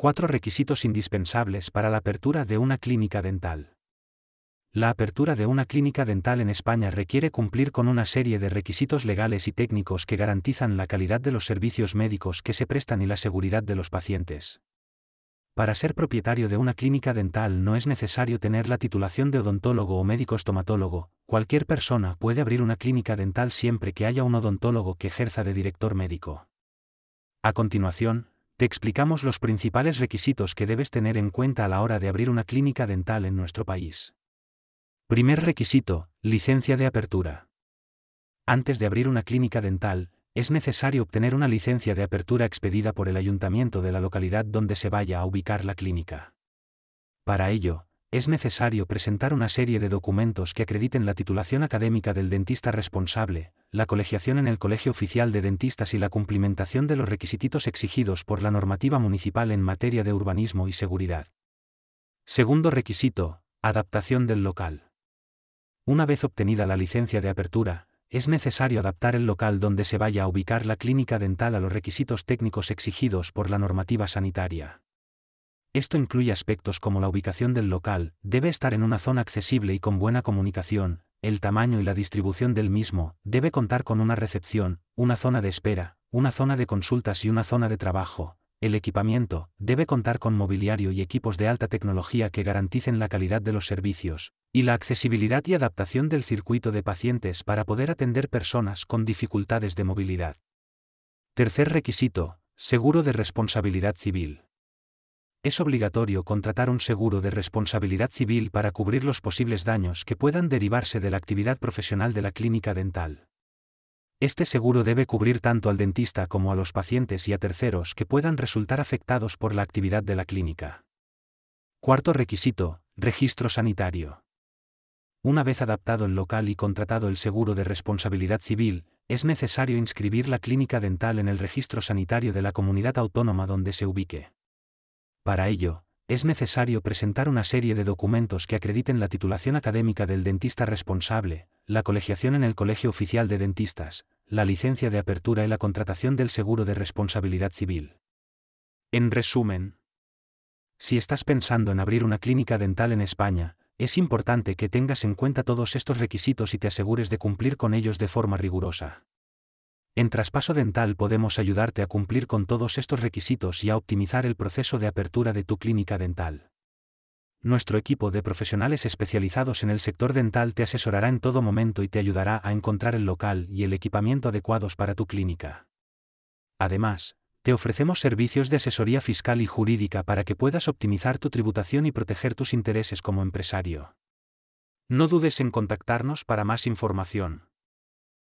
Cuatro requisitos indispensables para la apertura de una clínica dental. La apertura de una clínica dental en España requiere cumplir con una serie de requisitos legales y técnicos que garantizan la calidad de los servicios médicos que se prestan y la seguridad de los pacientes. Para ser propietario de una clínica dental no es necesario tener la titulación de odontólogo o médico estomatólogo, cualquier persona puede abrir una clínica dental siempre que haya un odontólogo que ejerza de director médico. A continuación, te explicamos los principales requisitos que debes tener en cuenta a la hora de abrir una clínica dental en nuestro país. Primer requisito, licencia de apertura. Antes de abrir una clínica dental, es necesario obtener una licencia de apertura expedida por el ayuntamiento de la localidad donde se vaya a ubicar la clínica. Para ello, es necesario presentar una serie de documentos que acrediten la titulación académica del dentista responsable, la colegiación en el Colegio Oficial de Dentistas y la cumplimentación de los requisitos exigidos por la normativa municipal en materia de urbanismo y seguridad. Segundo requisito, adaptación del local. Una vez obtenida la licencia de apertura, es necesario adaptar el local donde se vaya a ubicar la clínica dental a los requisitos técnicos exigidos por la normativa sanitaria. Esto incluye aspectos como la ubicación del local, debe estar en una zona accesible y con buena comunicación, el tamaño y la distribución del mismo, debe contar con una recepción, una zona de espera, una zona de consultas y una zona de trabajo, el equipamiento debe contar con mobiliario y equipos de alta tecnología que garanticen la calidad de los servicios, y la accesibilidad y adaptación del circuito de pacientes para poder atender personas con dificultades de movilidad. Tercer requisito, seguro de responsabilidad civil. Es obligatorio contratar un seguro de responsabilidad civil para cubrir los posibles daños que puedan derivarse de la actividad profesional de la clínica dental. Este seguro debe cubrir tanto al dentista como a los pacientes y a terceros que puedan resultar afectados por la actividad de la clínica. Cuarto requisito, registro sanitario. Una vez adaptado el local y contratado el seguro de responsabilidad civil, es necesario inscribir la clínica dental en el registro sanitario de la comunidad autónoma donde se ubique. Para ello, es necesario presentar una serie de documentos que acrediten la titulación académica del dentista responsable, la colegiación en el Colegio Oficial de Dentistas, la licencia de apertura y la contratación del seguro de responsabilidad civil. En resumen, si estás pensando en abrir una clínica dental en España, es importante que tengas en cuenta todos estos requisitos y te asegures de cumplir con ellos de forma rigurosa. En Traspaso Dental podemos ayudarte a cumplir con todos estos requisitos y a optimizar el proceso de apertura de tu clínica dental. Nuestro equipo de profesionales especializados en el sector dental te asesorará en todo momento y te ayudará a encontrar el local y el equipamiento adecuados para tu clínica. Además, te ofrecemos servicios de asesoría fiscal y jurídica para que puedas optimizar tu tributación y proteger tus intereses como empresario. No dudes en contactarnos para más información.